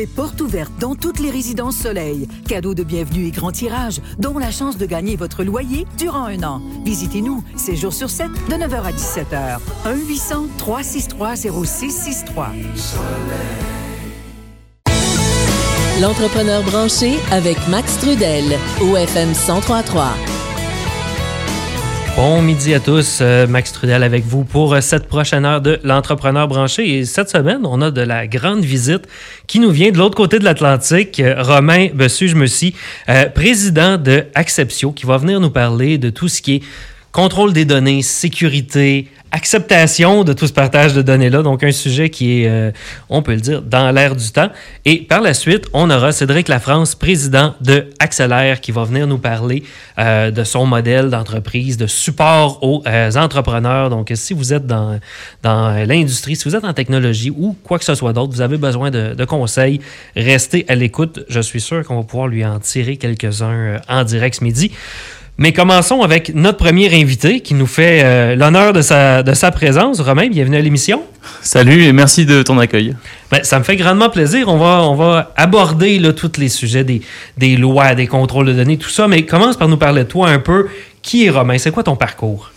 c'est porte ouverte dans toutes les résidences Soleil. Cadeau de bienvenue et grand tirage, dont la chance de gagner votre loyer durant un an. Visitez-nous, 7 jours sur 7, de 9h à 17h. 1-800-363-0663. L'entrepreneur branché avec Max Trudel, OFM 1033. Bon midi à tous, euh, Max Trudel avec vous pour euh, cette prochaine heure de l'entrepreneur branché. Et cette semaine, on a de la grande visite qui nous vient de l'autre côté de l'Atlantique. Euh, Romain Bessu, je président de Acceptio, qui va venir nous parler de tout ce qui est contrôle des données, sécurité, acceptation de tout ce partage de données-là. Donc, un sujet qui est, euh, on peut le dire, dans l'air du temps. Et par la suite, on aura Cédric Lafrance, président de Accélère, qui va venir nous parler euh, de son modèle d'entreprise, de support aux euh, entrepreneurs. Donc, si vous êtes dans, dans l'industrie, si vous êtes en technologie ou quoi que ce soit d'autre, vous avez besoin de, de conseils, restez à l'écoute. Je suis sûr qu'on va pouvoir lui en tirer quelques-uns en direct ce midi. Mais commençons avec notre premier invité qui nous fait euh, l'honneur de sa, de sa présence. Romain, bienvenue à l'émission. Salut et merci de ton accueil. Ben, ça me fait grandement plaisir. On va, on va aborder là, tous les sujets des, des lois, des contrôles de données, tout ça. Mais commence par nous parler de toi un peu. Qui est Romain? C'est quoi ton parcours?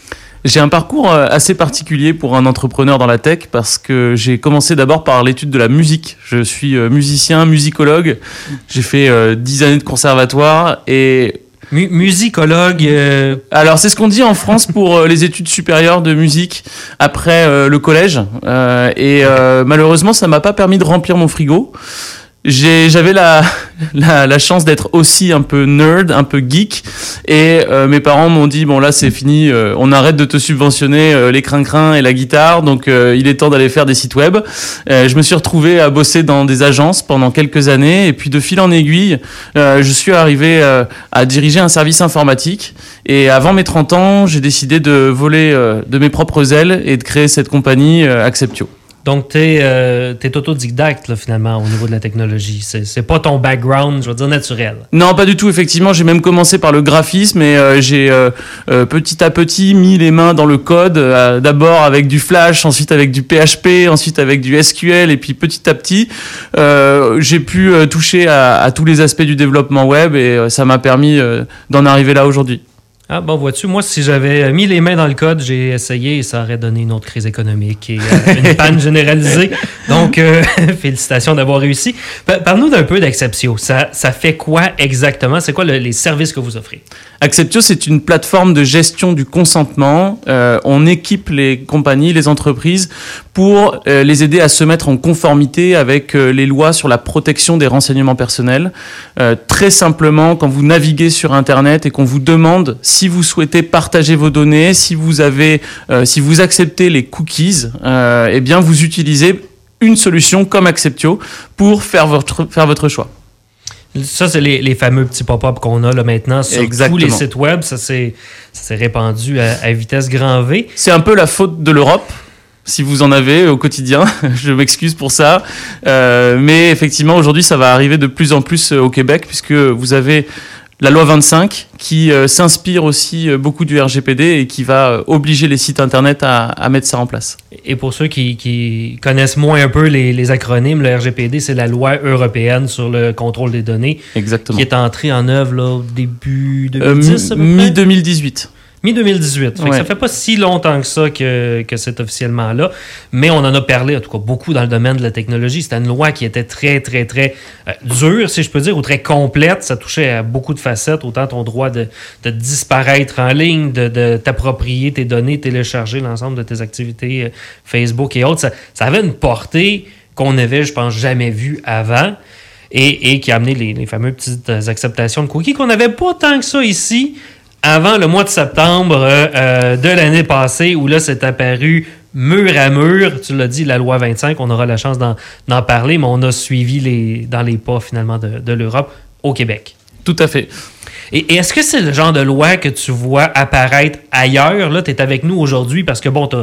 J'ai un parcours euh, assez particulier pour un entrepreneur dans la tech parce que j'ai commencé d'abord par l'étude de la musique. Je suis euh, musicien, musicologue. J'ai fait dix années de conservatoire et musicologue. Euh, Alors c'est ce qu'on dit en France pour euh, les études supérieures de musique après euh, le collège. et malheureusement, ça m'a pas permis de remplir mon frigo j'avais la, la, la, chance d'être aussi un peu nerd, un peu geek, et euh, mes parents m'ont dit bon là c'est fini, euh, on arrête de te subventionner euh, les crin-crin et la guitare, donc il est temps d'aller faire des sites web. je me suis retrouvé à bosser dans des agences pendant quelques années, et puis de fil en aiguille, je suis arrivé à diriger un service informatique. Et avant mes 30 ans, j'ai décidé de voler de mes propres ailes et de créer cette compagnie Acceptio. Donc, tu es, euh, autodidacte, finalement, au niveau de la technologie. C'est pas ton background, je veux dire, naturel. Non, pas du tout. Effectivement, j'ai même commencé par le graphisme et euh, j'ai euh, euh, petit à petit mis les mains dans le code. D'abord avec du Flash, ensuite avec du PHP, ensuite avec du SQL. Et puis petit à petit, j'ai pu toucher à, à, tous les aspects du développement web et ça m'a permis d'en arriver là aujourd'hui. Ah bon, vois-tu, moi, si j'avais mis les mains dans le code, j'ai essayé et ça aurait donné une autre crise économique et euh, une panne généralisée. Donc, euh, félicitations d'avoir réussi. Parle-nous d'un peu d'Acceptio. Ça, ça fait quoi exactement? C'est quoi les services que vous offrez? Acceptio, c'est une plateforme de gestion du consentement. Euh, on équipe les compagnies, les entreprises pour les aider à se mettre en conformité avec les lois sur la protection des renseignements personnels. très simplement, quand vous naviguez sur Internet et qu'on vous demande si vous souhaitez partager vos données, si vous avez, euh, si vous acceptez les cookies, euh, eh bien vous utilisez une solution comme Acceptio pour faire votre, faire votre choix. Ça, c'est les, fameux petits pop-up qu'on a là maintenant sur tous les sites web. Ça s'est répandu à, vitesse grand V. C'est un peu la faute de l'Europe si vous en avez au quotidien. Je m'excuse pour ça. Euh, mais effectivement, aujourd'hui, ça va arriver de plus en plus au Québec, puisque vous avez la loi 25 qui euh, s'inspire aussi euh, beaucoup du RGPD et qui va euh, obliger les sites internet à, mettre ça en place. Et pour ceux qui, connaissent moins un peu les, acronymes, le RGPD, c'est la loi européenne sur le contrôle des données. Exactement. Qui est entrée en œuvre là, au début 2010, Mi-2018. Mi-2018. Ça Ça fait pas si longtemps que ça que, que c'est officiellement là. Mais on en a parlé, en tout cas, beaucoup dans le domaine de la technologie. C'était une loi qui était très, très, très euh, dure, si je peux dire, ou très complète. Ça touchait à beaucoup de facettes, autant ton droit de, de disparaître en ligne, de, de t'approprier tes données, télécharger l'ensemble de tes activités euh, Facebook et autres. Ça, ça avait une portée qu'on avait, je pense, jamais vue avant. Et, et, qui a amené les, les fameuses petites acceptations de cookies qu'on n'avait pas tant que ça ici avant le mois de septembre euh, euh, de l'année passée, où là, c'est apparu mur à mur. Tu l'as dit, la loi 25, on aura la chance d'en parler, mais on a suivi les, dans les pas finalement de, de l'Europe au Québec. Tout à fait. Et, est-ce que c'est le genre de loi que tu vois apparaître ailleurs? Là, tu es avec nous aujourd'hui parce que, bon, tu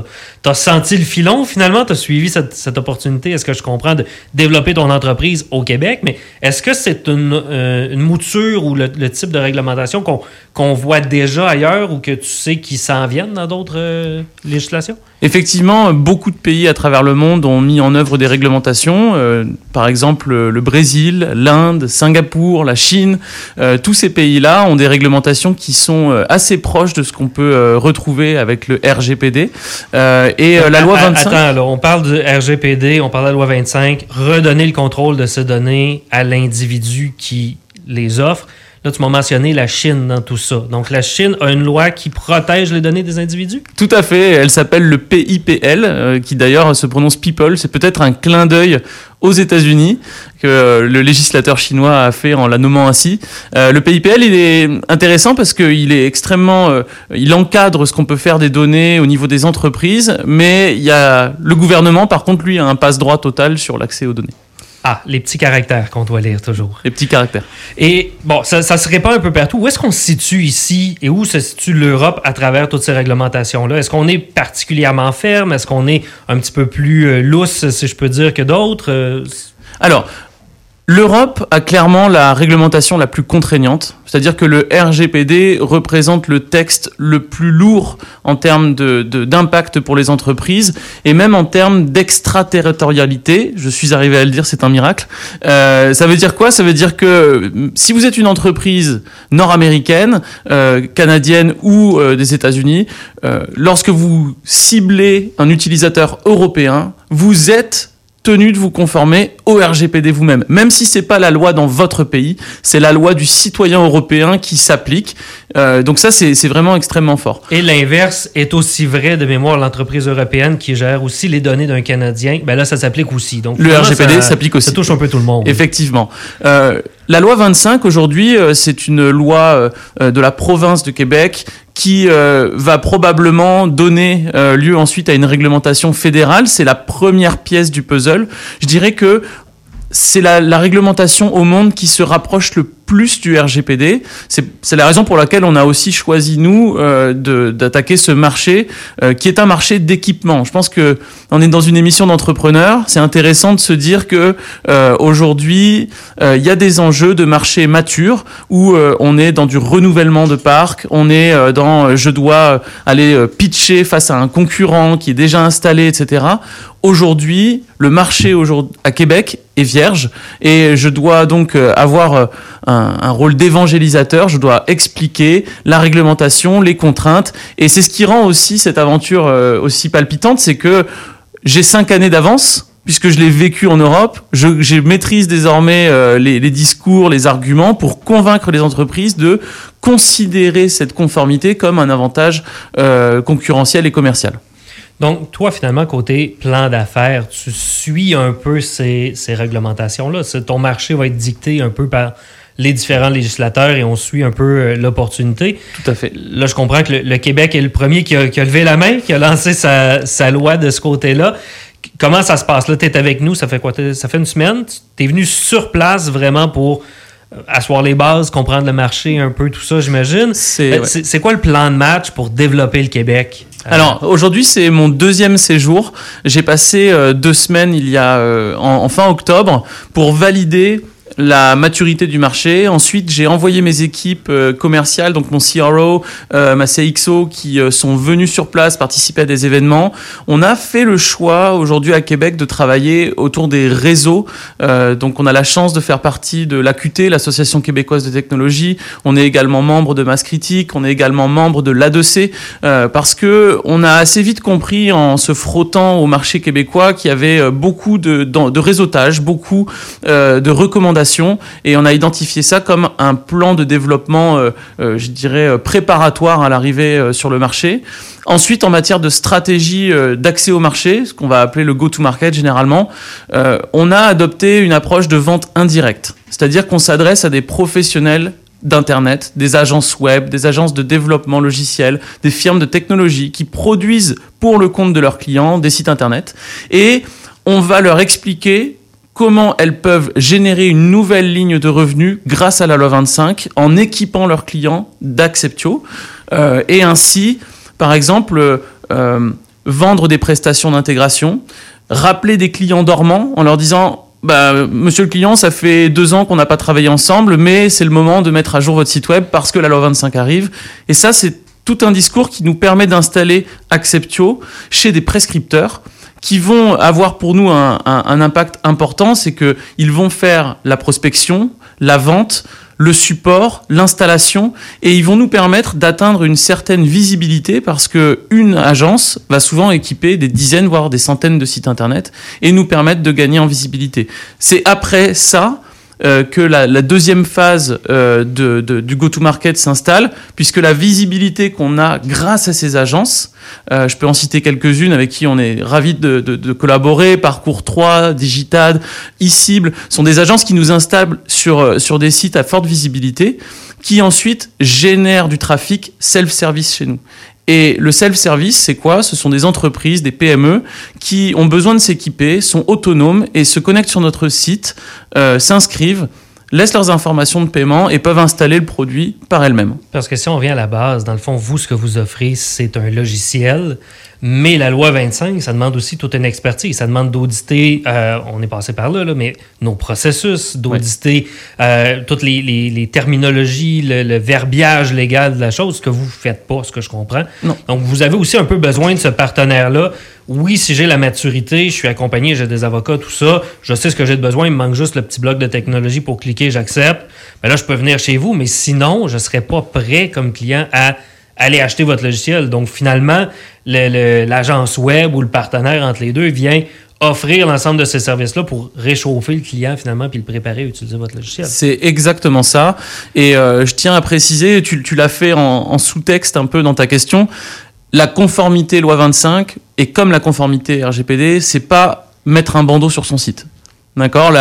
as, senti le filon finalement, tu as suivi cette, opportunité, est-ce que je comprends, de développer ton entreprise au Québec, mais est-ce que c'est une, euh, mouture ou le, type de réglementation qu'on voit déjà ailleurs ou que tu sais qui s'en viennent dans d'autres euh, législations? Effectivement, beaucoup de pays à travers le monde ont mis en œuvre des réglementations. Euh, par exemple, le Brésil, l'Inde, Singapour, la Chine. Tous ces pays-là ont des réglementations qui sont euh, assez proches de ce qu'on peut euh, retrouver avec le RGPD. Euh, et euh, la loi Ah, 25. Attends, alors, on parle du RGPD, on parle de la loi 25, redonner le contrôle de ces données à l'individu qui les offre. Là, tu m'as mentionné la Chine dans tout ça. Donc, la Chine a une loi qui protège les données des individus? Tout à fait. Elle s'appelle le PIPL, euh, qui d'ailleurs se prononce People. C'est peut-être un clin d'œil aux États-Unis que euh, le législateur chinois a fait en la nommant ainsi. Euh, le PIPL, il est intéressant parce qu'il est extrêmement, il encadre ce qu'on peut faire des données au niveau des entreprises, mais il y a le gouvernement, par contre, lui, a un passe-droit total sur l'accès aux données. Ah, les petits caractères qu'on doit lire toujours. Les petits caractères. Et bon, ça, ça se répand un peu partout. Où est-ce qu'on se situe ici et où se situe l'Europe à travers toutes ces réglementations-là? Est-ce qu'on est particulièrement ferme? Est-ce qu'on est un petit peu plus euh, lousse, si je peux dire, que d'autres? Euh, Alors, l'Europe a clairement la réglementation la plus contraignante, c'est-à-dire que le RGPD représente le texte le plus lourd en termes d'impact pour les entreprises et même en termes d'extraterritorialité. Je suis arrivé à le dire, c'est un miracle. Euh, ça veut dire quoi? Ça veut dire que euh, si vous êtes une entreprise nord-américaine, euh, canadienne ou des États-Unis, lorsque vous ciblez un utilisateur européen, vous êtes tenu de vous conformer au RGPD vous-même. Même si c'est pas la loi dans votre pays, c'est la loi du citoyen européen qui s'applique. Euh, donc ça, c'est c'est vraiment extrêmement fort. Et l'inverse est aussi vrai de mémoire. L'entreprise européenne qui gère aussi les données d'un Canadien, ben là, ça s'applique aussi. Donc, Le RGPD s'applique aussi. Ça touche un peu tout le monde. Effectivement. Euh, la loi 25 aujourd'hui, euh, c'est une loi euh, euh, de la province de Québec qui va probablement donner lieu ensuite à une réglementation fédérale. C'est la première pièce du puzzle. Je dirais que c'est la, réglementation au monde qui se rapproche le plus du RGPD. C'est la raison pour laquelle on a aussi choisi, nous, euh, d'attaquer ce marché, euh, qui est un marché d'équipement. Je pense que on est dans une émission d'entrepreneurs. C'est intéressant de se dire que euh, aujourd'hui, il y a des enjeux de marché mature où on est dans du renouvellement de parc, on est dans je dois aller pitcher face à un concurrent qui est déjà installé, etc. Aujourd'hui, le marché à Québec est vierge et je dois donc euh, avoir euh, un, un rôle d'évangélisateur. Je dois expliquer la réglementation, les contraintes et c'est ce qui rend aussi cette aventure euh, aussi palpitante, c'est que j'ai cinq années d'avance puisque je l'ai vécu en Europe, je, je maîtrise désormais euh, les, les discours, les arguments pour convaincre les entreprises de considérer cette conformité comme un avantage euh, concurrentiel et commercial. Donc, toi, finalement, côté plan d'affaires, tu suis un peu ces, ces réglementations-là. Ton marché va être dicté un peu par les différents législateurs et on suit un peu euh, l'opportunité. Tout à fait. Là, je comprends que le, le Québec est le premier qui a, qui a levé la main, qui a lancé sa, sa loi de ce côté-là. Comment ça se passe? Là, tu es avec nous, ça fait quoi? Ça fait une semaine? Tu es venu sur place vraiment pour euh, asseoir les bases, comprendre le marché, un peu tout ça, j'imagine. C'est- Euh, ouais. Quoi le plan de match pour développer le Québec? Euh, Alors aujourd'hui c'est mon deuxième séjour. J'ai passé euh, deux semaines il y a euh, en, en fin octobre pour valider la maturité du marché. Ensuite, j'ai envoyé mes équipes euh, commerciales, donc mon CRO, euh, ma CXO, qui euh, sont venus sur place participer à des événements. On a fait le choix aujourd'hui à Québec de travailler autour des réseaux. Donc, on a la chance de faire partie de l'AQT, l'Association québécoise de technologie. On est également membre de Mass Critique. On est également membre de l'ADC euh, parce que on a assez vite compris en se frottant au marché québécois qu'il y avait beaucoup de, de réseautage, beaucoup de recommandations et on a identifié ça comme un plan de développement, euh, euh, je dirais, euh, préparatoire à l'arrivée sur le marché. Ensuite, en matière de stratégie d'accès au marché, ce qu'on va appeler le go-to-market généralement, on a adopté une approche de vente indirecte. C'est-à-dire qu'on s'adresse à des professionnels d'Internet, des agences web, des agences de développement logiciel, des firmes de technologie qui produisent pour le compte de leurs clients des sites Internet. Et on va leur expliquer comment elles peuvent générer une nouvelle ligne de revenus grâce à la loi 25 en équipant leurs clients d'Acceptio euh, et ainsi, par exemple, euh, vendre des prestations d'intégration, rappeler des clients dormants en leur disant bah, monsieur le client, ça fait deux ans qu'on n'a pas travaillé ensemble, mais c'est le moment de mettre à jour votre site web parce que la loi 25 arrive. Et ça, c'est tout un discours qui nous permet d'installer Acceptio chez des prescripteurs qui vont avoir pour nous un, impact important, c'est qu'ils vont faire la prospection, la vente, le support, l'installation, et ils vont nous permettre d'atteindre une certaine visibilité parce que une agence va souvent équiper des dizaines voire des centaines de sites internet et nous permettre de gagner en visibilité. C'est après ça euh, que la, deuxième phase euh, du go-to-market s'installe, puisque la visibilité qu'on a grâce à ces agences, euh, je peux en citer quelques-unes avec qui on est ravis de, collaborer, Parcours 3, Digitad, e sont des agences qui nous installent sur, sur des sites à forte visibilité, qui ensuite génèrent du trafic self-service chez nous. Et le self-service, c'est quoi? Ce sont des entreprises, des PME qui ont besoin de s'équiper, sont autonomes et se connectent sur notre site, euh, s'inscrivent, laissent leurs informations de paiement et peuvent installer le produit par elles-mêmes. Parce que si on revient à la base, dans le fond, vous, ce que vous offrez, c'est un logiciel mais la loi 25, ça demande aussi toute une expertise. Ça demande d'auditer, euh, on est passé par là, mais nos processus, d'auditer euh, toutes les, terminologies, le, verbiage légal de la chose, ce que vous ne faites pas, ce que je comprends. Donc, vous avez aussi un peu besoin de ce partenaire-là. Oui, si j'ai la maturité, je suis accompagné, j'ai des avocats, tout ça, je sais ce que j'ai de besoin, il me manque juste le petit bloc de technologie pour cliquer, j'accepte. Mais ben là, je peux venir chez vous, mais sinon, je ne serais pas prêt comme client à aller acheter votre logiciel. Donc, finalement, l'agence web ou le partenaire entre les deux vient offrir l'ensemble de ces services-là pour réchauffer le client finalement puis le préparer à utiliser votre logiciel. C'est exactement ça. Et euh, je tiens à préciser, tu, l'as fait en, sous-texte un peu dans ta question, la conformité loi 25 et comme la conformité RGPD, c'est pas mettre un bandeau sur son site. D'accord?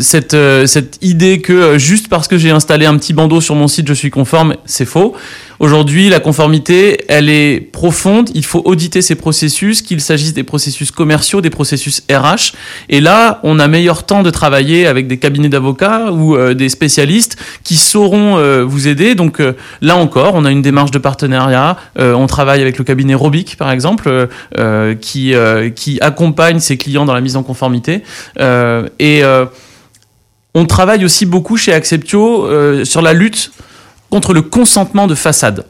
Cette, euh, cette idée que euh, juste parce que j'ai installé un petit bandeau sur mon site, je suis conforme, c'est faux. Aujourd'hui, la conformité, elle est profonde. Il faut auditer ces processus, qu'il s'agisse des processus commerciaux, des processus RH. Et là, on a meilleur temps de travailler avec des cabinets d'avocats ou euh, des spécialistes qui sauront euh, vous aider. Donc euh, là encore, on a une démarche de partenariat. on travaille avec le cabinet Robic, par exemple, qui, qui accompagne ses clients dans la mise en conformité. et on travaille aussi beaucoup chez Acceptio sur la lutte contre le consentement de façade.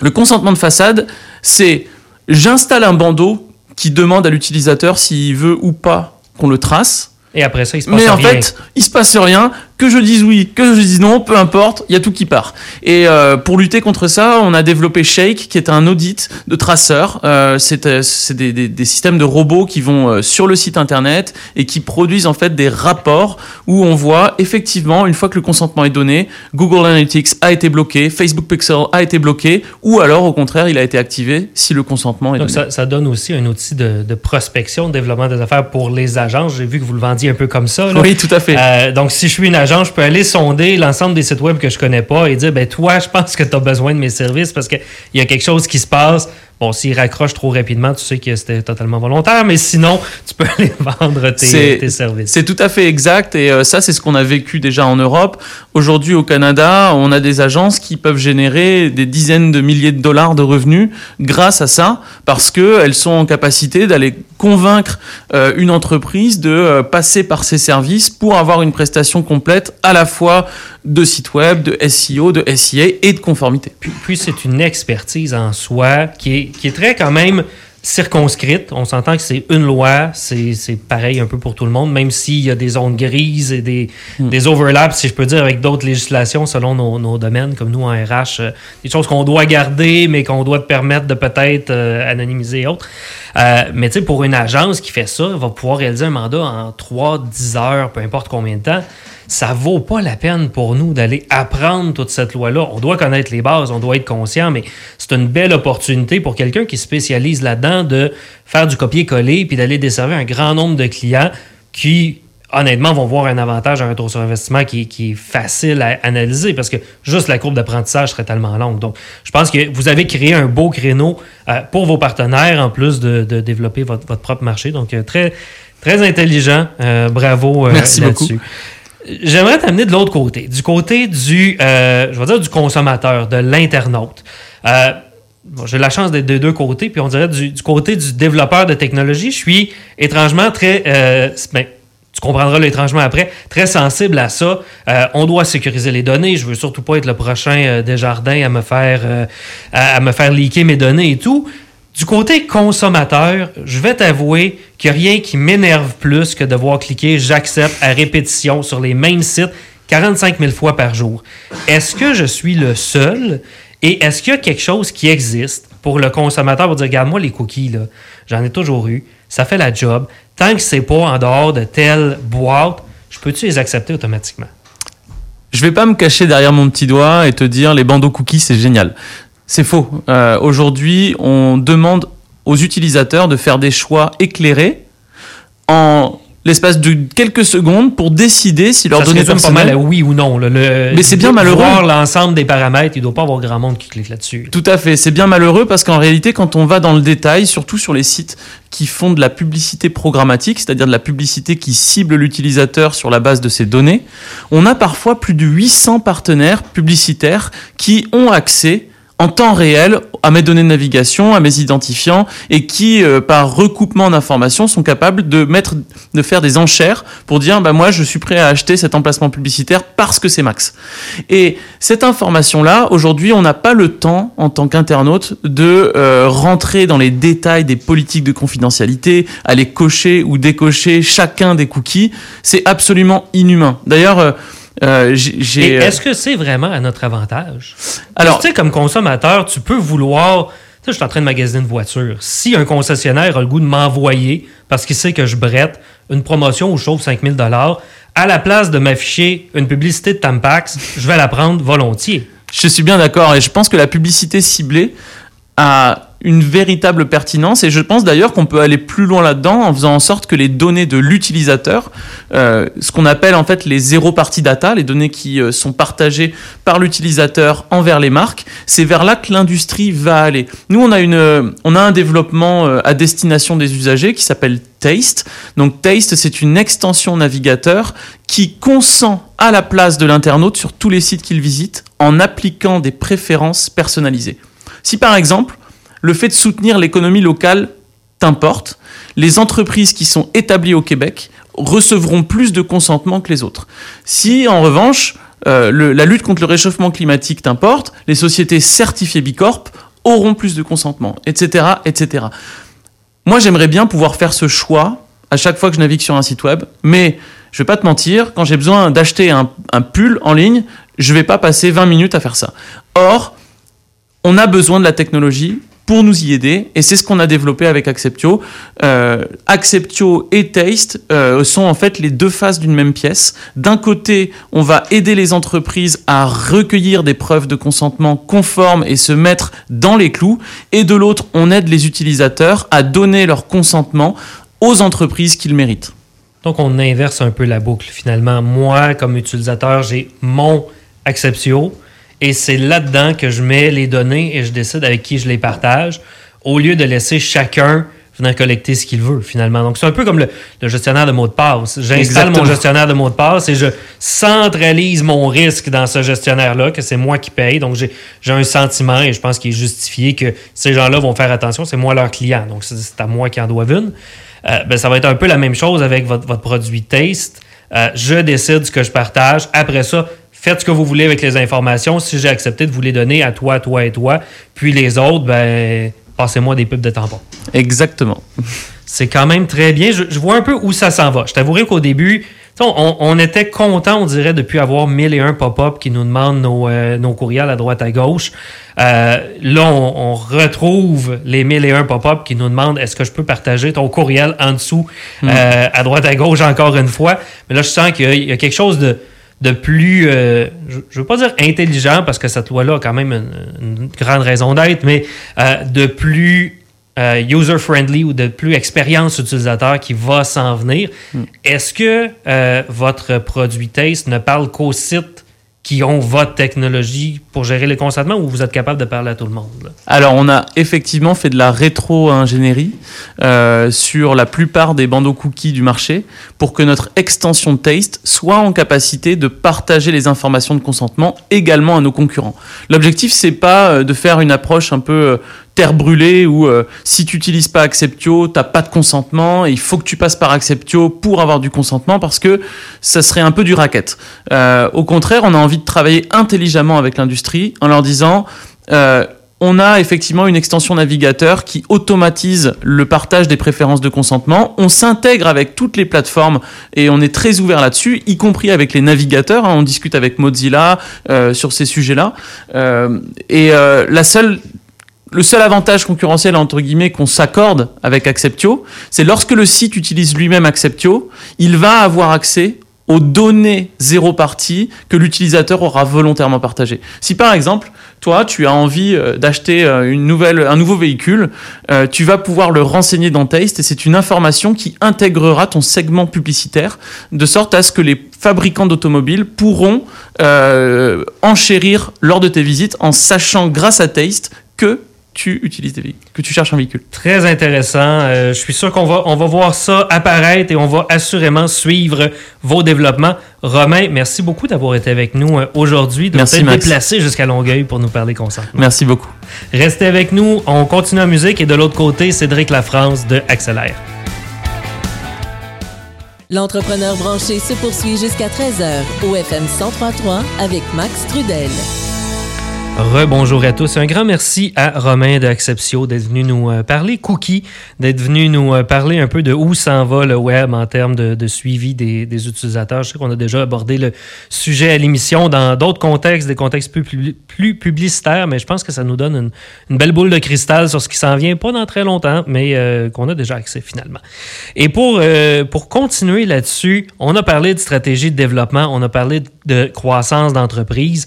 Le consentement de façade, c'est j'installe un bandeau qui demande à l'utilisateur s'il veut ou pas qu'on le trace. Et après ça, il se passe rien. Mais en fait, il se passe rien que je dise oui, que je dise non, peu importe, il y a tout qui part. Et euh, pour lutter contre ça, on a développé Shake, qui est un audit de traceurs. Euh, c'est euh, des, des, des, systèmes de robots qui vont sur le site internet et qui produisent en fait des rapports où on voit effectivement, une fois que le consentement est donné, Google Analytics a été bloqué, Facebook Pixel a été bloqué, ou alors au contraire, il a été activé si le consentement est Donc donné. Ça, ça donne aussi un outil de, de, prospection, de développement des affaires pour les agences. J'ai vu que vous le vendiez un peu comme ça. Là. Oui, tout à fait. donc si je suis une agence, je peux aller sonder l'ensemble des sites web que je connais pas et dire, ben toi, je pense que tu as besoin de mes services parce qu'il y a quelque chose qui se passe. Bon, s'il raccroche trop rapidement, tu sais que c'était totalement volontaire, mais sinon, tu peux aller vendre tes, services. C'est tout à fait exact, et euh, ça, c'est ce qu'on a vécu déjà en Europe. Aujourd'hui, au Canada, on a des agences qui peuvent générer des dizaines de milliers de dollars de revenus grâce à ça, parce qu'elles sont en capacité d'aller convaincre euh, une entreprise de euh, passer par ces services pour avoir une prestation complète à la fois de site web, de SEO, de SEA et de conformité. Puis, puis c'est une expertise en soi qui est, qui est très quand même circonscrite. On s'entend que c'est une loi, c'est pareil un peu pour tout le monde, même s'il y a des zones grises et des, hmm. des overlaps, si je peux dire, avec d'autres législations selon nos, nos, domaines, comme nous en RH, euh, des choses qu'on doit garder, mais qu'on doit permettre de peut-être euh, anonymiser et autres. Euh, mais tu sais, pour une agence qui fait ça, va pouvoir réaliser un mandat en 3, 10 heures, peu importe combien de temps ça vaut pas la peine pour nous d'aller apprendre toute cette loi-là. On doit connaître les bases, on doit être conscient, mais c'est une belle opportunité pour quelqu'un qui spécialise là-dedans de faire du copier-coller puis d'aller desservir un grand nombre de clients qui honnêtement, vont voir un avantage, un retour sur investissement qui, qui, est facile à analyser parce que juste la courbe d'apprentissage serait tellement longue. Donc, je pense que vous avez créé un beau créneau euh, pour vos partenaires en plus de, de développer votre, votre, propre marché. Donc, euh, très, très intelligent. Euh, bravo Merci beaucoup. J'aimerais t'amener de l'autre côté, du côté du, euh, je vais dire du consommateur, de l'internaute. Euh, j'ai la chance d'être de deux côtés, puis on dirait du, côté du développeur de technologie, je suis étrangement très, euh, ben, tu comprendras l'étrangement après, très sensible à ça. On doit sécuriser les données. Je veux surtout pas être le prochain euh, Desjardins à me faire à, à me faire leaker mes données et tout. Du côté consommateur, je vais t'avouer qu'il rien qui m'énerve plus que de voir cliquer j'accepte à répétition sur les mêmes sites 45 000 fois par jour. Est-ce que je suis le seul et est-ce qu'il y a quelque chose qui existe pour le consommateur pour dire regarde-moi les cookies, là, j'en ai toujours eu, ça fait la job. Tant que c'est pas en dehors de telle boîte, je peux-tu les accepter automatiquement? Je vais pas me cacher derrière mon petit doigt et te dire les bandeaux cookies c'est génial. C'est faux. Euh, Aujourd'hui, on demande aux utilisateurs de faire des choix éclairés en l'espace de quelques secondes pour décider si leur données serait pas mal personnelles... à oui ou non. Le- Mais c'est bien de malheureux. L'ensemble des paramètres, il doit pas avoir grand monde qui clique là-dessus. Tout à fait, c'est bien malheureux parce qu'en réalité, quand on va dans le détail, surtout sur les sites qui font de la publicité programmatique, c'est-à-dire de la publicité qui cible l'utilisateur sur la base de ses données, on a parfois plus de 800 partenaires publicitaires qui ont accès en temps réel à mes données de navigation, à mes identifiants, et qui, euh, par recoupement d'informations, sont capables de mettre, de faire des enchères pour dire, bah moi, je suis prêt à acheter cet emplacement publicitaire parce que c'est max. Et cette information-là, aujourd'hui, on n'a pas le temps, en tant qu'internaute, de euh, rentrer dans les détails des politiques de confidentialité, aller cocher ou décocher chacun des cookies. C'est absolument inhumain. D'ailleurs, euh, euh, j'ai- j'ai... est-ce que c'est vraiment à notre avantage? Alors- tu sais, comme consommateur, tu peux vouloir. Tu sais, je suis en train de magasiner une voiture. Si un concessionnaire a le goût de m'envoyer, parce qu'il sait que je brette, une promotion où je sauve 5000 à la place de m'afficher une publicité de Tampax, je vais la prendre volontiers. Je suis bien d'accord et je pense que la publicité ciblée a une véritable pertinence et je pense d'ailleurs qu'on peut aller plus loin là-dedans en faisant en sorte que les données de l'utilisateur, euh, ce qu'on appelle en fait les zéro party data, les données qui euh, sont partagées par l'utilisateur envers les marques, c'est vers là que l'industrie va aller. Nous on a une, euh, on a un développement euh, à destination des usagers qui s'appelle Taste. Donc Taste c'est une extension navigateur qui consent à la place de l'internaute sur tous les sites qu'il visite en appliquant des préférences personnalisées. Si par exemple, le fait de soutenir l'économie locale t'importe, les entreprises qui sont établies au Québec recevront plus de consentement que les autres. Si en revanche, euh, la lutte contre le réchauffement climatique t'importe, les sociétés certifiées Bicorp auront plus de consentement, etc., etc. Moi, j'aimerais bien pouvoir faire ce choix à chaque fois que je navigue sur un site web, mais je vais pas te mentir, quand j'ai besoin d'acheter un, un pull en ligne, je vais pas passer 20 minutes à faire ça. Or, on a besoin de la technologie pour nous y aider, et c'est ce qu'on a développé avec Acceptio. Euh, Acceptio et Taste euh, sont en fait les deux faces d'une même pièce. D'un côté, on va aider les entreprises à recueillir des preuves de consentement conformes et se mettre dans les clous, et de l'autre, on aide les utilisateurs à donner leur consentement aux entreprises qu'ils méritent. Donc, on inverse un peu la boucle. Finalement, moi, comme utilisateur, j'ai mon Acceptio et c'est là-dedans que je mets les données et je décide avec qui je les partage au lieu de laisser chacun venir collecter ce qu'il veut, finalement. Donc, c'est un peu comme le, le gestionnaire de mots de passe. J'installe mon gestionnaire de mots de passe et je centralise mon risque dans ce gestionnaire-là, que c'est moi qui paye. Donc, j'ai j'ai un sentiment et je pense qu'il est justifié que ces gens-là vont faire attention. C'est moi leur client. Donc, c'est- à moi qui en doivent une. Euh, ben, ça va être un peu la même chose avec votre, votre produit Taste. Euh, je décide ce que je partage. Après ça, faites ce que vous voulez avec les informations. Si j'ai accepté de vous les donner à toi, toi et toi, puis les autres, ben, passez-moi des pubs de tampons. Exactement. C'est quand même très bien. Je, je vois un peu où ça s'en va. Je t'avouerai qu'au début, on, on était content, on dirait, depuis avoir mille et un pop-up qui nous demandent nos, euh, nos courriels à droite à gauche. Euh, là, on, on retrouve les mille et un pop-up qui nous demandent est-ce que je peux partager ton courriel en dessous, euh, à droite à gauche encore une fois? Mais là, je sens qu'il y, a quelque chose de, de plus, euh, je ne veux pas dire intelligent parce que cette loi-là a quand même une, une grande raison d'être, mais euh, de plus euh, user-friendly ou de plus expérience utilisateur qui va s'en venir. Est-ce que euh, votre produit Taste ne parle qu'aux sites qui ont votre technologie pour gérer les consentements ou vous êtes capable de parler à tout le monde? Alors, on a effectivement fait de la rétro-ingénierie euh, sur la plupart des bandeaux cookies du marché pour que notre extension Taste soit en capacité de partager les informations de consentement également à nos concurrents. L'objectif, c'est pas euh, de faire une approche un peu euh, terre brûlée où euh, si tu n'utilises pas Acceptio, t'as pas de consentement et il faut que tu passes par Acceptio pour avoir du consentement parce que ça serait un peu du racket. Euh, au contraire, on a envie de travailler intelligemment avec l'industrie en leur disant euh, on a effectivement une extension navigateur qui automatise le partage des préférences de consentement. On s'intègre avec toutes les plateformes et on est très ouvert là-dessus, y compris avec les navigateurs. Hein. On discute avec Mozilla sur ces sujets-là. Et la seule le seul avantage concurrentiel entre guillemets qu'on s'accorde avec Acceptio, c'est lorsque le site utilise lui-même Acceptio, il va avoir accès aux données zéro partie que l'utilisateur aura volontairement partagées. Si par exemple, toi, tu as envie euh, d'acheter euh, une nouvelle, un nouveau véhicule, euh, tu vas pouvoir le renseigner dans Taste et c'est une information qui intégrera ton segment publicitaire de sorte à ce que les fabricants d'automobiles pourront enchérir lors de tes visites en sachant grâce à Taste que tu utilises des véhicules, que tu cherches un véhicule. Très intéressant. Euh, je suis sûr qu'on va, on va voir ça apparaître et on va assurément suivre vos développements. Romain, merci beaucoup d'avoir été avec nous euh, aujourd'hui, de Merci, t'être déplacé jusqu'à Longueuil pour nous parler consentement. Merci beaucoup. Restez avec nous, on continue en musique et de l'autre côté, Cédric Lafrance de Accélère. L'entrepreneur branché se poursuit jusqu'à 13h au FM 1033 avec Max Trudel. Rebonjour à tous. Un grand merci à Romain de Acceptio d'être venu nous euh, parler cookies, d'être venu nous euh, parler un peu de où s'en va le web en termes de, suivi des, utilisateurs. Je sais qu'on a déjà abordé le sujet à l'émission dans d'autres contextes, des contextes plus, publicitaires, mais je pense que ça nous donne une, belle boule de cristal sur ce qui s'en vient, pas dans très longtemps, mais euh, qu'on a déjà accès finalement. Et pour, continuer là-dessus, on a parlé de stratégie de développement, on a parlé de croissance d'entreprise.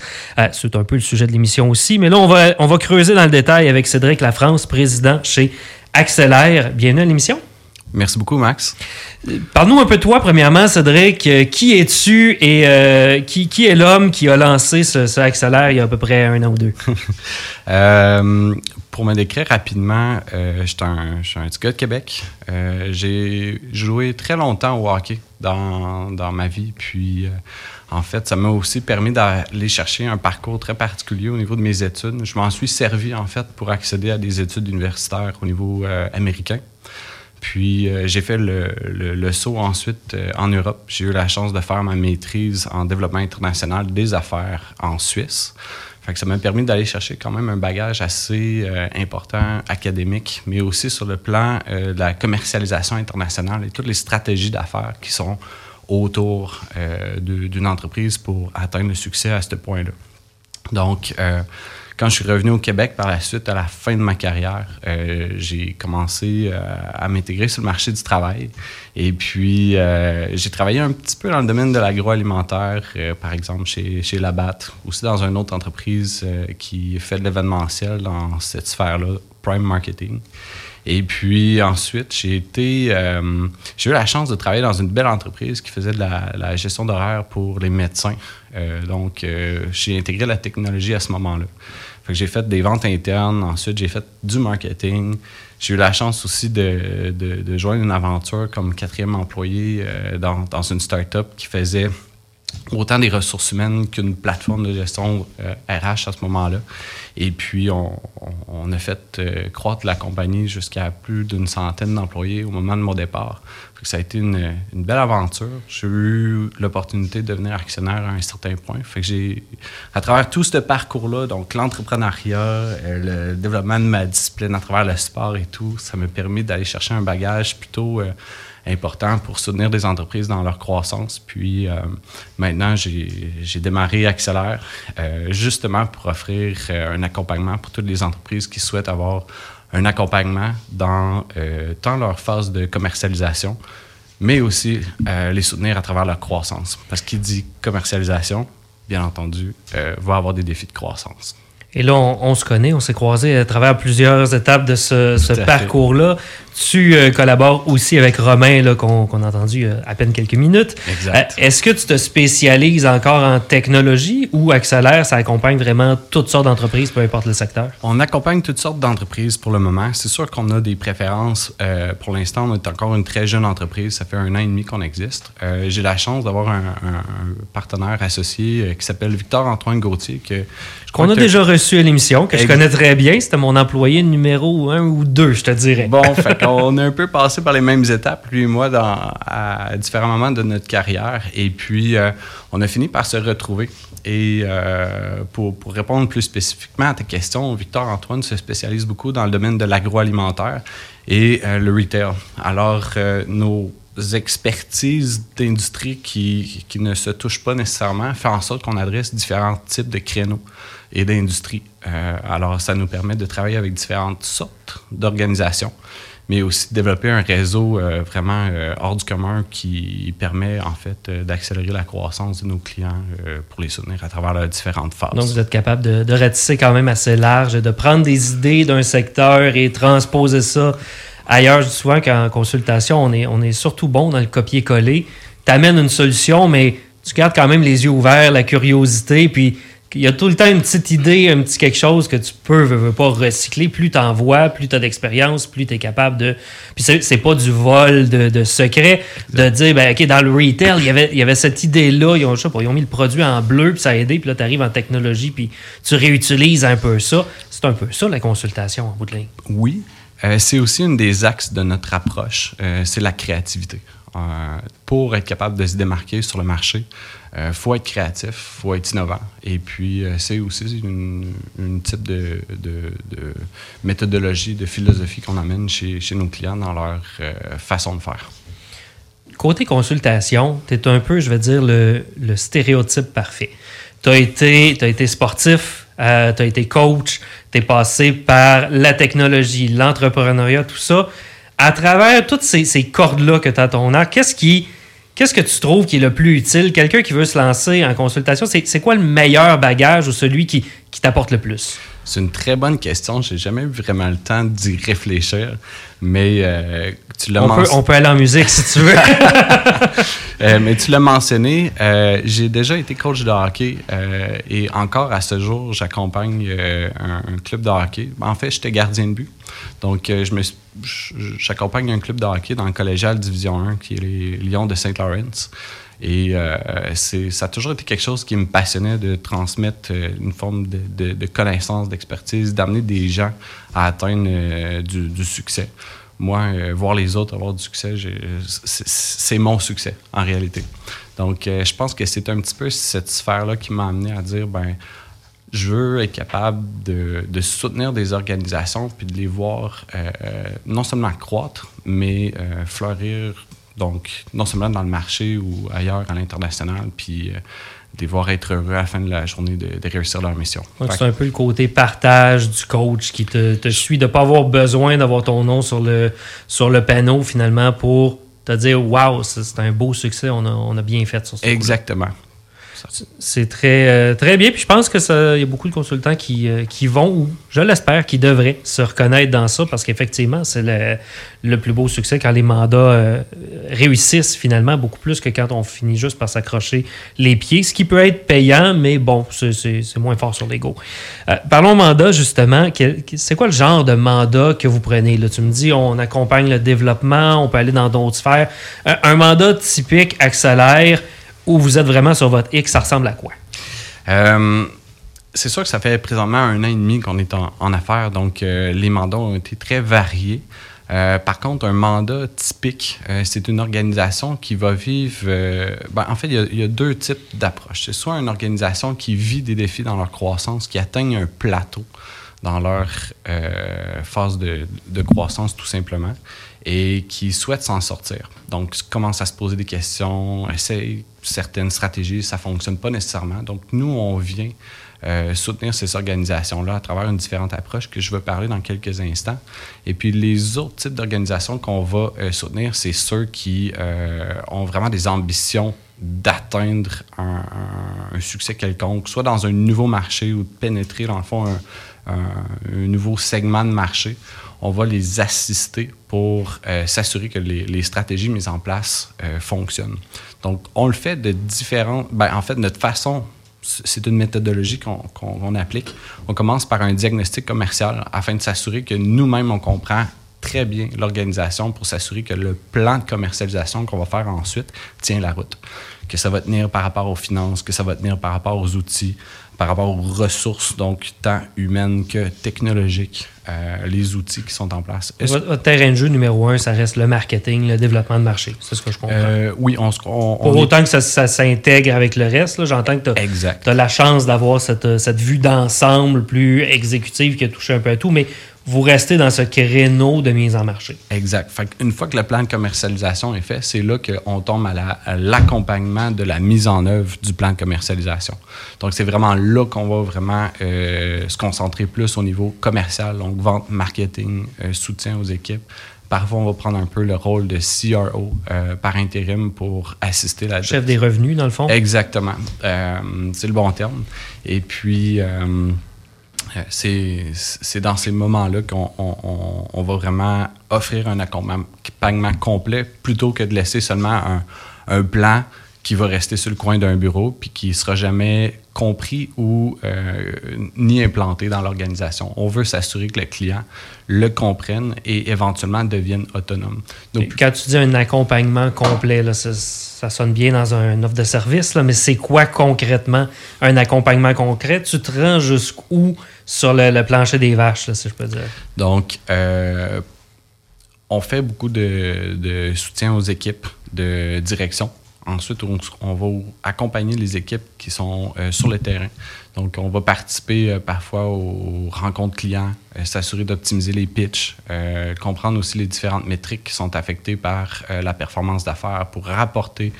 C'est un peu le sujet de l'émission aussi, mais là, on va, on va creuser dans le détail avec Cédric Lafrance, président chez Accélère. Bienvenue à l'émission. Merci beaucoup, Max. Parle-nous un peu de toi, premièrement, Cédric. Euh, qui es-tu et euh, qui, qui est l'homme qui a lancé ce, ce Accélère il y a à peu près un an ou deux? Euh, pour me décrire rapidement, je suis un, un petit gars de Québec. J'ai joué très longtemps au hockey dans, dans ma vie. Puis, en fait, ça m'a aussi permis d'aller chercher un parcours très particulier au niveau de mes études. Je m'en suis servi, en fait, pour accéder à des études universitaires au niveau euh, américain. Puis euh, j'ai fait le, le- saut ensuite euh, en Europe. J'ai eu la chance de faire ma maîtrise en développement international des affaires en Suisse. Fait ça m'a permis d'aller chercher quand même un bagage assez important académique, mais aussi sur le plan de la commercialisation internationale et toutes les stratégies d'affaires qui sont autour euh, d'une entreprise pour atteindre le succès à ce point-là. Donc, euh, quand je suis revenu au Québec par la suite, à la fin de ma carrière, euh, j'ai commencé à m'intégrer sur le marché du travail. Et puis, j'ai travaillé un petit peu dans le domaine de l'agroalimentaire, par exemple chez, chez Labatt, aussi dans une autre entreprise qui fait de l'événementiel dans cette sphère-là, Prime Marketing. Et puis ensuite, j'ai été, euh, j'ai eu la chance de travailler dans une belle entreprise qui faisait de la, gestion d'horaire pour les médecins. Euh, donc, euh, j'ai intégré la technologie à ce moment-là. J'ai fait des ventes internes. Ensuite, j'ai fait du marketing. J'ai eu la chance aussi de, de, de joindre une aventure comme quatrième employé dans, dans une start-up qui faisait autant des ressources humaines qu'une plateforme de gestion RH à ce moment-là. Et puis, on, on- a fait euh, croître la compagnie jusqu'à plus d'une centaine d'employés au moment de mon départ. Ça a été une, une belle aventure. J'ai eu l'opportunité de devenir actionnaire à un certain point. Fait que j'ai, à travers tout ce parcours-là, donc l'entrepreneuriat, euh, le développement de ma discipline à travers le sport et tout, ça m'a permis d'aller chercher un bagage plutôt euh, important pour soutenir des entreprises dans leur croissance. Puis euh, maintenant, j'ai démarré Accélère euh, justement pour offrir euh, un accompagnement pour toutes les entreprises qui souhaitent avoir un accompagnement dans tant leur phase de commercialisation, mais aussi les soutenir à travers leur croissance. Parce qu'il dit commercialisation, bien entendu, va avoir des défis de croissance. Et là, on, on se connaît, on s'est croisés à travers plusieurs étapes de ce, parcours-là. Tu euh, collabores aussi avec Romain, qu'on a entendu euh, à peine quelques minutes. Exact. Euh, Est-ce que tu te spécialises encore en technologie ou Accélère, ça accompagne vraiment toutes sortes d'entreprises, peu importe le secteur? On accompagne toutes sortes d'entreprises pour le moment. C'est sûr qu'on a des préférences. Pour l'instant, on est encore une très jeune entreprise. Ça fait un an et demi qu'on existe. J'ai la chance d'avoir un, un- un partenaire associé qui s'appelle Victor-Antoine Gauthier. Que Qu'on a déjà reçu à l'émission, que je connais très bien. C'était mon employé numéro un ou deux, je te dirais. Bon, fait qu'on a un peu passé par les mêmes étapes, lui et moi, dans, à différents moments de notre carrière. Et puis, euh, on a fini par se retrouver. Et euh, pour, pour, répondre plus spécifiquement à ta question, Victor Antoine se spécialise beaucoup dans le domaine de l'agroalimentaire et euh, le retail. Alors, nos expertises d'industrie qui, qui, ne se touchent pas nécessairement font en sorte qu'on adresse différents types de créneaux et d'industries. Euh, alors, ça nous permet de travailler avec différentes sortes d'organisations, mais aussi de développer un réseau euh, vraiment euh, hors du commun qui permet en fait d'accélérer la croissance de nos clients pour les soutenir à travers les différentes phases. Donc, vous êtes capable de, de ratisser quand même assez large, de prendre des idées d'un secteur et transposer ça Ailleurs, souvent qu'en consultation, on est, on est surtout bon dans le copier-coller. Tu amènes une solution, mais tu gardes quand même les yeux ouverts, la curiosité, puis il y a tout le temps une petite idée, un petit quelque chose que tu peux, veux, pas recycler. Plus tu en vois, plus tu as d'expérience, plus tu es capable de. Puis c'est pas du vol de, de secret de dire, ben, OK, dans le retail, il y avait, il y avait cette idée-là. Ils ont, ils ont mis le produit en bleu, puis ça a aidé. Puis là, tu arrives en technologie, puis tu réutilises un peu ça. C'est un peu ça, la consultation, en bout de ligne. Oui, euh, c'est aussi une des axes de notre approche, euh, c'est la créativité. Euh, pour être capable de se démarquer sur le marché, il faut être créatif, faut être innovant. Et puis, c'est aussi une, type de, méthodologie, de philosophie qu'on amène chez, nos clients dans leur façon de faire. Côté consultation, tu es un peu, je vais dire, le, stéréotype parfait. Tu as, été sportif, tu as été coach, tu passé par la technologie, l'entrepreneuriat, tout ça. À travers toutes ces, cordes-là que tu as ton arc, qu'est-ce qui. Qu'est-ce que tu trouves qui est le plus utile? Quelqu'un qui veut se lancer en consultation, c'est quoi le meilleur bagage ou celui qui t'apporte le plus? C'est une très bonne question. J'ai jamais eu vraiment le temps d'y réfléchir, mais euh, tu l'as mentionné. On peut aller en musique si tu veux. Euh, mais tu l'as mentionné. Euh, j'ai déjà été coach de hockey et encore à ce jour, j'accompagne un, club de hockey. En fait, j'étais gardien de but. Donc, je me j'accompagne un club de hockey dans le collégial Division 1 qui est les Lions de Saint-Laurent. Et euh, ça a toujours été quelque chose qui me passionnait de transmettre euh, une forme de, de, connaissance, d'expertise, d'amener des gens à atteindre euh, du, succès. Moi, voir les autres avoir du succès, c'est mon succès en réalité. Donc, je pense que c'est un petit peu cette sphère-là qui m'a amené à dire, ben, je veux être capable de, de, soutenir des organisations puis de les voir non seulement croître, mais fleurir donc, non seulement dans le marché ou ailleurs à l'international, puis euh, de voir être heureux à la fin de la journée de, réussir leur mission. c'est un peu le côté partage du coach qui te, suit, de ne pas avoir besoin d'avoir ton nom sur le, sur le panneau finalement pour te dire Waouh, c'est un beau succès, on a, on a bien fait sur ça. Exactement. C'est très, euh, très bien. Puis je pense qu'il y a beaucoup de consultants qui, euh, qui vont, ou je l'espère, qui devraient se reconnaître dans ça parce qu'effectivement, c'est le, plus beau succès quand les mandats euh, réussissent finalement beaucoup plus que quand on finit juste par s'accrocher les pieds, ce qui peut être payant, mais bon, c'est moins fort sur l'ego. parlons mandat, justement. C'est quoi le genre de mandat que vous prenez? Là? Tu me dis, on accompagne le développement, on peut aller dans d'autres sphères. un mandat typique accélère ou vous êtes vraiment sur votre X, ça ressemble à quoi? Euh, c'est sûr que ça fait présentement un an et demi qu'on est en, affaires, donc euh, les mandats ont été très variés. Euh, par contre, un mandat typique, c'est une organisation qui va vivre. Ben, en fait, il y, a deux types d'approches. C'est soit une organisation qui vit des défis dans leur croissance, qui atteigne un plateau dans leur phase de, croissance, tout simplement, et qui souhaite s'en sortir. Donc, commence à se poser des questions, essaye certaines stratégies, ça ne fonctionne pas nécessairement. Donc, nous, on vient euh, soutenir ces organisations-là à travers une différente approche que je vais parler dans quelques instants. Et puis, les autres types d'organisations qu'on va euh, soutenir, c'est ceux qui euh, ont vraiment des ambitions d'atteindre un, succès quelconque, soit dans un nouveau marché ou de pénétrer, dans le fond, un, un nouveau segment de marché on va les assister pour euh, s'assurer que les, stratégies mises en place euh, fonctionnent. Donc, on le fait de différentes... Ben, en fait, notre façon, c'est une méthodologie qu'on applique. On commence par un diagnostic commercial afin de s'assurer que nous-mêmes, on comprend très bien l'organisation pour s'assurer que le plan de commercialisation qu'on va faire ensuite tient la route. que ça va tenir par rapport aux finances, que ça va tenir par rapport aux outils, par rapport aux ressources, donc tant humaines que technologiques, euh, les outils qui sont en place. Votre, terrain de jeu numéro un, ça reste le marketing, le développement de marché. C'est ce que je comprends. Euh, oui, on, on, Pour autant que ça, s'intègre avec le reste, j'entends que tu as, la chance d'avoir cette, cette vue d'ensemble plus exécutive qui a touché un peu à tout, mais vous restez dans ce créneau de mise en marché. Exact. Une fois que le plan de commercialisation est fait, c'est là qu'on tombe à l'accompagnement de la mise en œuvre du plan de commercialisation. Donc, c'est vraiment là qu'on va vraiment euh, se concentrer plus au niveau commercial, donc vente, marketing, euh, soutien aux équipes. Parfois, on va prendre un peu le rôle de CRO euh, par intérim pour assister la... Chef des revenus, dans le fond. Exactement. c'est le bon terme. Et puis... Euh, c'est dans ces moments-là qu'on on, va vraiment offrir un accompagnement complet plutôt que de laisser seulement un, un plan qui va rester sur le coin d'un bureau puis qui ne sera jamais compris ou euh, ni implanté dans l'organisation. On veut s'assurer que le client le comprenne et éventuellement devienne autonome. Donc, quand tu dis un accompagnement complet, là, ça, ça, sonne bien dans un offre de service, là, mais c'est quoi concrètement un accompagnement concret? Tu te rends jusqu'où sur le, plancher des vaches, si je peux dire? Donc, euh, on fait beaucoup de, de soutien aux équipes de direction Ensuite, on, va accompagner les équipes qui sont euh, sur le terrain. Donc, on va participer euh, parfois aux rencontres clients, euh, s'assurer d'optimiser les pitches, comprendre aussi les différentes métriques qui sont affectées par la performance d'affaires pour rapporter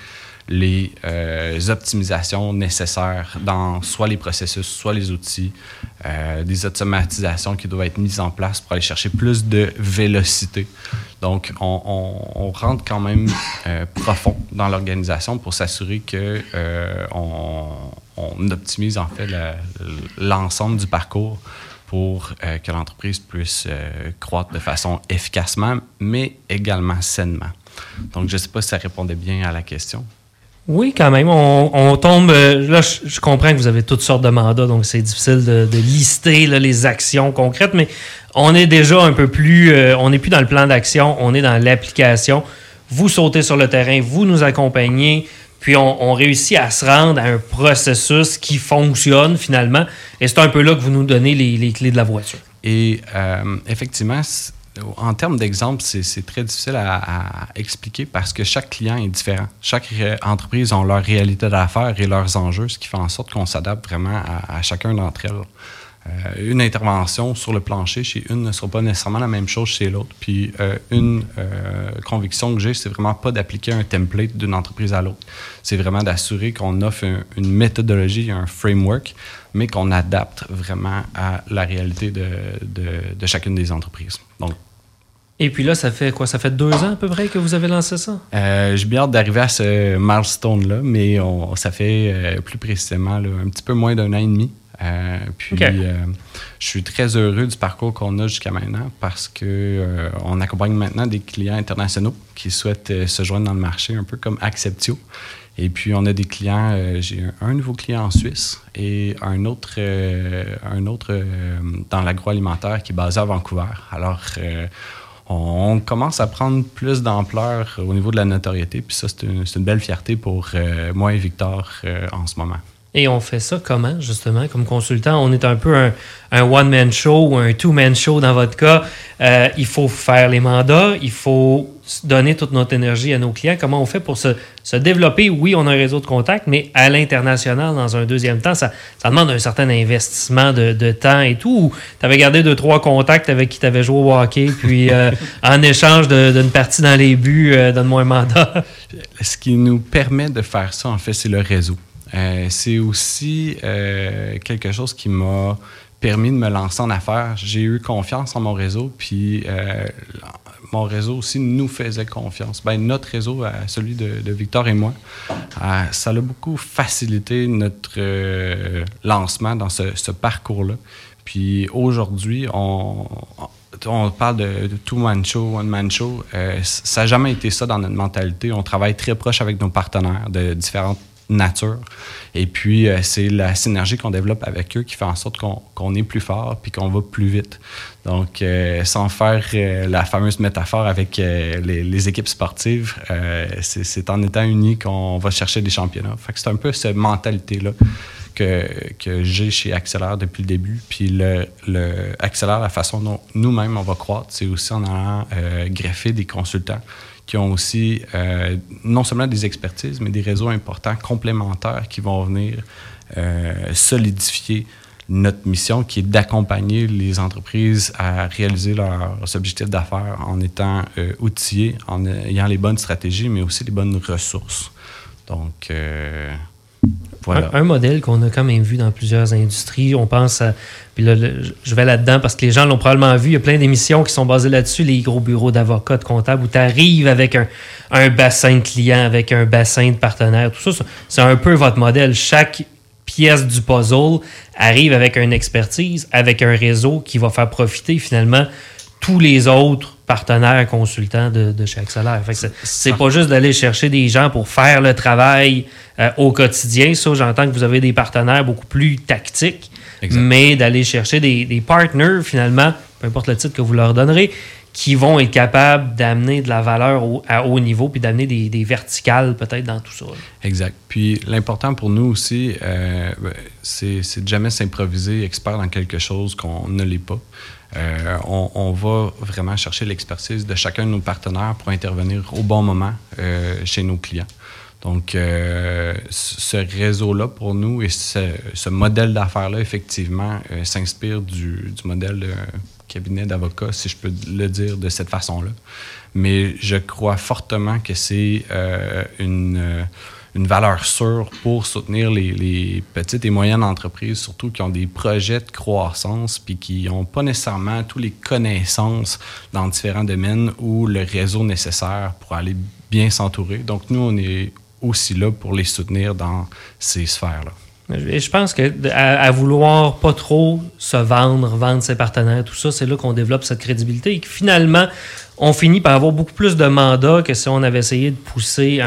les euh, optimisations nécessaires dans soit les processus, soit les outils, euh, des automatisations qui doivent être mises en place pour aller chercher plus de vélocité. Donc, on, rentre quand même euh, profond dans l'organisation pour s'assurer que on, optimise en fait l'ensemble du parcours pour que l'entreprise puisse croître de façon efficacement, mais également sainement. Donc, je ne sais pas si ça répondait bien à la question. Oui, quand même. On, tombe. Euh, là, je, comprends que vous avez toutes sortes de mandats, donc c'est difficile de, lister les actions concrètes, mais on est déjà un peu plus. Euh, on n'est plus dans le plan d'action, on est dans l'application. Vous sautez sur le terrain, vous nous accompagnez, puis on, réussit à se rendre à un processus qui fonctionne finalement. Et c'est un peu là que vous nous donnez les, clés de la voiture. Et euh, effectivement, en termes d'exemple, c'est très difficile à, expliquer parce que chaque client est différent. Chaque entreprise a leur réalité d'affaires et leurs enjeux, ce qui fait en sorte qu'on s'adapte vraiment à, chacun d'entre elles. Euh, une intervention sur le plancher chez une ne sera pas nécessairement la même chose chez l'autre. Puis euh, une euh, conviction que j'ai, c'est vraiment pas d'appliquer un template d'une entreprise à l'autre. C'est vraiment d'assurer qu'on offre une méthodologie, un framework, mais qu'on adapte vraiment à la réalité de, de, chacune des entreprises. Donc, et puis là, ça fait quoi? Ça fait deux ans à peu près que vous avez lancé ça? Euh, J'ai bien hâte d'arriver à ce milestone-là, mais on, ça fait plus précisément un petit peu moins d'un an et demi. Euh, puis, euh, je suis très heureux du parcours qu'on a jusqu'à maintenant parce que euh, on accompagne maintenant des clients internationaux qui souhaitent se joindre dans le marché, un peu comme Acceptio. Et puis, on a des clients, j'ai un, nouveau client en Suisse et un autre, un autre dans l'agroalimentaire qui est basé à Vancouver. Alors, on, commence à prendre plus d'ampleur au niveau de la notoriété. Puis ça, c'est une, une, belle fierté pour moi et Victor en ce moment. Et on fait ça comment, justement, comme consultant? On est un peu un, one-man show ou un two-man show dans votre cas. Euh, il faut faire les mandats, il faut donner toute notre énergie à nos clients. Comment on fait pour se, développer? Oui, on a un réseau de contacts, mais à l'international, dans un deuxième temps, ça, demande un certain investissement de, temps et tout. Tu avais gardé deux, trois contacts avec qui tu avais joué au hockey, puis euh, en échange d'une partie dans les buts, euh, donne-moi un mandat. Ce qui nous permet de faire ça, en fait, c'est le réseau. Euh, c'est aussi euh, quelque chose qui m'a permis de me lancer en affaires. J'ai eu confiance en mon réseau, puis euh, mon réseau aussi nous faisait confiance. Ben, notre réseau, celui de, Victor et moi, ça a beaucoup facilité notre lancement dans ce, parcours-là. Puis aujourd'hui, on, on parle de, two-man show, one-man show. ça n'a jamais été ça dans notre mentalité. On travaille très proche avec nos partenaires de différentes nature. Et puis, euh, c'est la synergie qu'on développe avec eux qui fait en sorte qu'on est plus fort puis qu'on va plus vite. Donc, euh, sans faire euh, la fameuse métaphore avec les, équipes sportives, c'est en étant unis qu'on va chercher des championnats. Fait que c'est un peu cette mentalité-là que, que j'ai chez Accélère depuis le début. Puis le, le Accélère, la façon dont nous-mêmes on va croître, c'est aussi en allant greffer des consultants qui ont aussi euh, non seulement des expertises, mais des réseaux importants complémentaires qui vont venir euh, solidifier notre mission qui est d'accompagner les entreprises à réaliser leurs objectifs d'affaires en étant euh, outillés, en ayant les bonnes stratégies, mais aussi les bonnes ressources. Donc, un, modèle qu'on a quand même vu dans plusieurs industries. On pense à. Puis là, je vais là-dedans parce que les gens l'ont probablement vu. Il y a plein d'émissions qui sont basées là-dessus, les gros bureaux d'avocats, de comptables, où tu arrives avec un, bassin de clients, avec un bassin de partenaires. Tout ça, c'est un peu votre modèle. Chaque pièce du puzzle arrive avec une expertise, avec un réseau qui va faire profiter finalement tous les autres partenaires consultants de, de chez Accélère. C'est pas juste d'aller chercher des gens pour faire le travail euh, au quotidien. Ça, j'entends que vous avez des partenaires beaucoup plus tactiques, mais d'aller chercher des, des partners, finalement, peu importe le titre que vous leur donnerez, qui vont être capables d'amener de la valeur à haut niveau, puis d'amener des, verticales peut-être dans tout ça. Exact. Puis l'important pour nous aussi, euh, c'est de jamais s'improviser expert dans quelque chose qu'on ne l'est pas. Euh, on, va vraiment chercher l'expertise de chacun de nos partenaires pour intervenir au bon moment euh, chez nos clients. Donc, euh, ce réseau-là, pour nous, et ce, modèle d'affaires-là, effectivement, s'inspire du, du, modèle cabinet d'avocats, si je peux le dire de cette façon-là. Mais je crois fortement que c'est une une valeur sûre pour soutenir les, petites et moyennes entreprises, surtout qui ont des projets de croissance puis qui n'ont pas nécessairement toutes les connaissances dans différents domaines ou le réseau nécessaire pour aller bien s'entourer. Donc, nous, on est aussi là pour les soutenir dans ces sphères-là. Je pense que à, vouloir pas trop se vendre, vendre ses partenaires, tout ça, c'est là qu'on développe cette crédibilité et que finalement, on finit par avoir beaucoup plus de mandats que si on avait essayé de pousser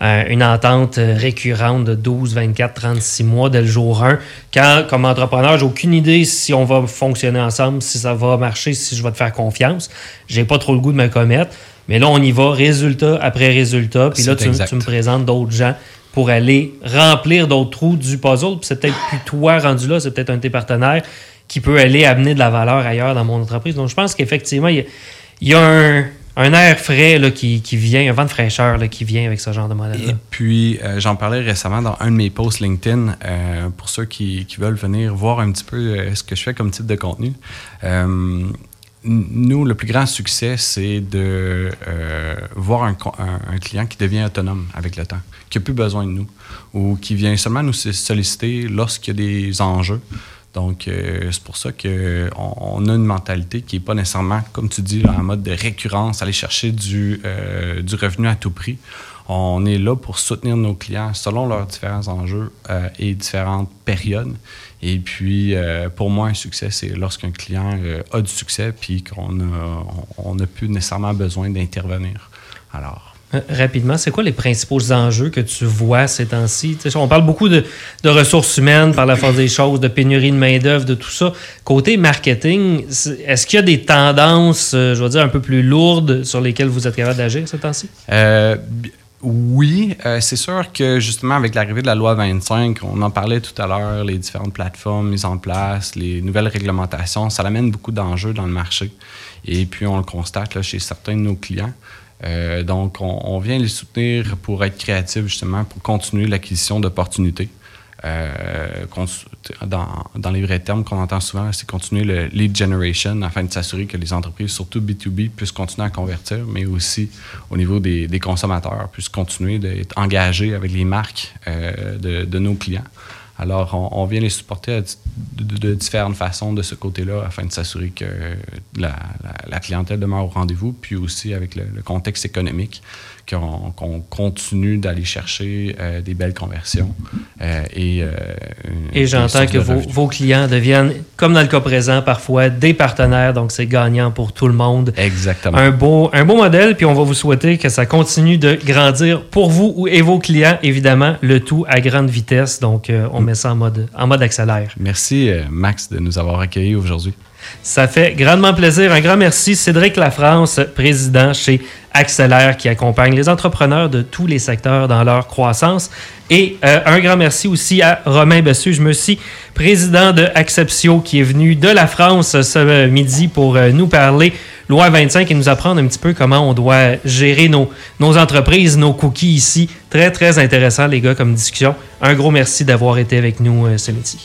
une entente récurrente de 12, 24, 36 mois dès le jour 1. Quand, comme entrepreneur, j'ai aucune idée si on va fonctionner ensemble, si ça va marcher, si je vais te faire confiance. J'ai pas trop le goût de me commettre. Mais là, on y va, résultat après résultat. Puis là, tu, tu me présentes d'autres gens pour aller remplir d'autres trous du puzzle. Puis c'est peut-être plus toi rendu là, c'est peut-être un de tes partenaires qui peut aller amener de la valeur ailleurs dans mon entreprise. Donc je pense qu'effectivement, il y, a, un, air frais là, qui, vient, un vent de fraîcheur là, qui vient avec ce genre de modèle-là. Et puis, euh, j'en parlais récemment dans un de mes posts LinkedIn euh, pour ceux qui, veulent venir voir un petit peu euh, ce que je fais comme type de contenu nous, le plus grand succès, c'est de voir un, client qui devient autonome avec le temps, qui n'a plus besoin de nous, ou qui vient seulement nous solliciter lorsqu'il y a des enjeux. Donc, euh, c'est pour ça qu'on on a une mentalité qui n'est pas nécessairement, comme tu dis, en mode de récurrence, aller chercher du, euh, du revenu à tout prix. On est là pour soutenir nos clients selon leurs différents enjeux et différentes périodes. Et puis, euh, pour moi, un succès, c'est lorsqu'un client euh, a du succès puis qu'on n'a on, plus nécessairement besoin d'intervenir. Alors. Euh, rapidement, c'est quoi les principaux enjeux que tu vois ces temps-ci? On parle beaucoup de, ressources humaines par la force des choses, de pénurie de main-d'œuvre, de tout ça. Côté marketing, est-ce qu'il y a des tendances, je veux dire, un peu plus lourdes sur lesquelles vous êtes capable d'agir ces temps-ci? Oui, euh, c'est sûr que justement avec l'arrivée de la loi 25, on en parlait tout à l'heure, les différentes plateformes mises en place, les nouvelles réglementations, ça amène beaucoup d'enjeux dans le marché. Et puis on le constate chez certains de nos clients. Euh, donc on, vient les soutenir pour être créatifs justement, pour continuer l'acquisition d'opportunités. Euh, dans, les vrais termes qu'on entend souvent, c'est continuer le lead generation afin de s'assurer que les entreprises, surtout B2B, puissent continuer à convertir, mais aussi au niveau des, consommateurs, puissent continuer d'être engagés avec les marques euh, de, nos clients. Alors, on, vient les supporter de, différentes façons de ce côté-là afin de s'assurer que la, clientèle demeure au rendez-vous, puis aussi avec le contexte économique qu'on continue d'aller chercher euh, des belles conversions euh, et euh, Et j'entends que vos, vos, clients deviennent, comme dans le cas présent, parfois des partenaires, donc c'est gagnant pour tout le monde. Exactement. Un beau, un beau modèle, puis on va vous souhaiter que ça continue de grandir pour vous et vos clients, évidemment, le tout à grande vitesse. Donc, euh, on met ça en mode, en mode accélère. Merci, euh, Max, de nous avoir accueillis aujourd'hui. Ça fait grandement plaisir. Un grand merci, Cédric Lafrance, président chez Accélère, qui accompagne les entrepreneurs de tous les secteurs dans leur croissance. Et euh, un grand merci aussi à Romain Bessu, je me suis président de Acceptio, qui est venu de la France ce midi pour euh, nous parler loi 25 et nous apprendre un petit peu comment on doit gérer nos, entreprises, nos cookies ici. Très, très intéressant, les gars, comme discussion. Un gros merci d'avoir été avec nous euh, ce midi.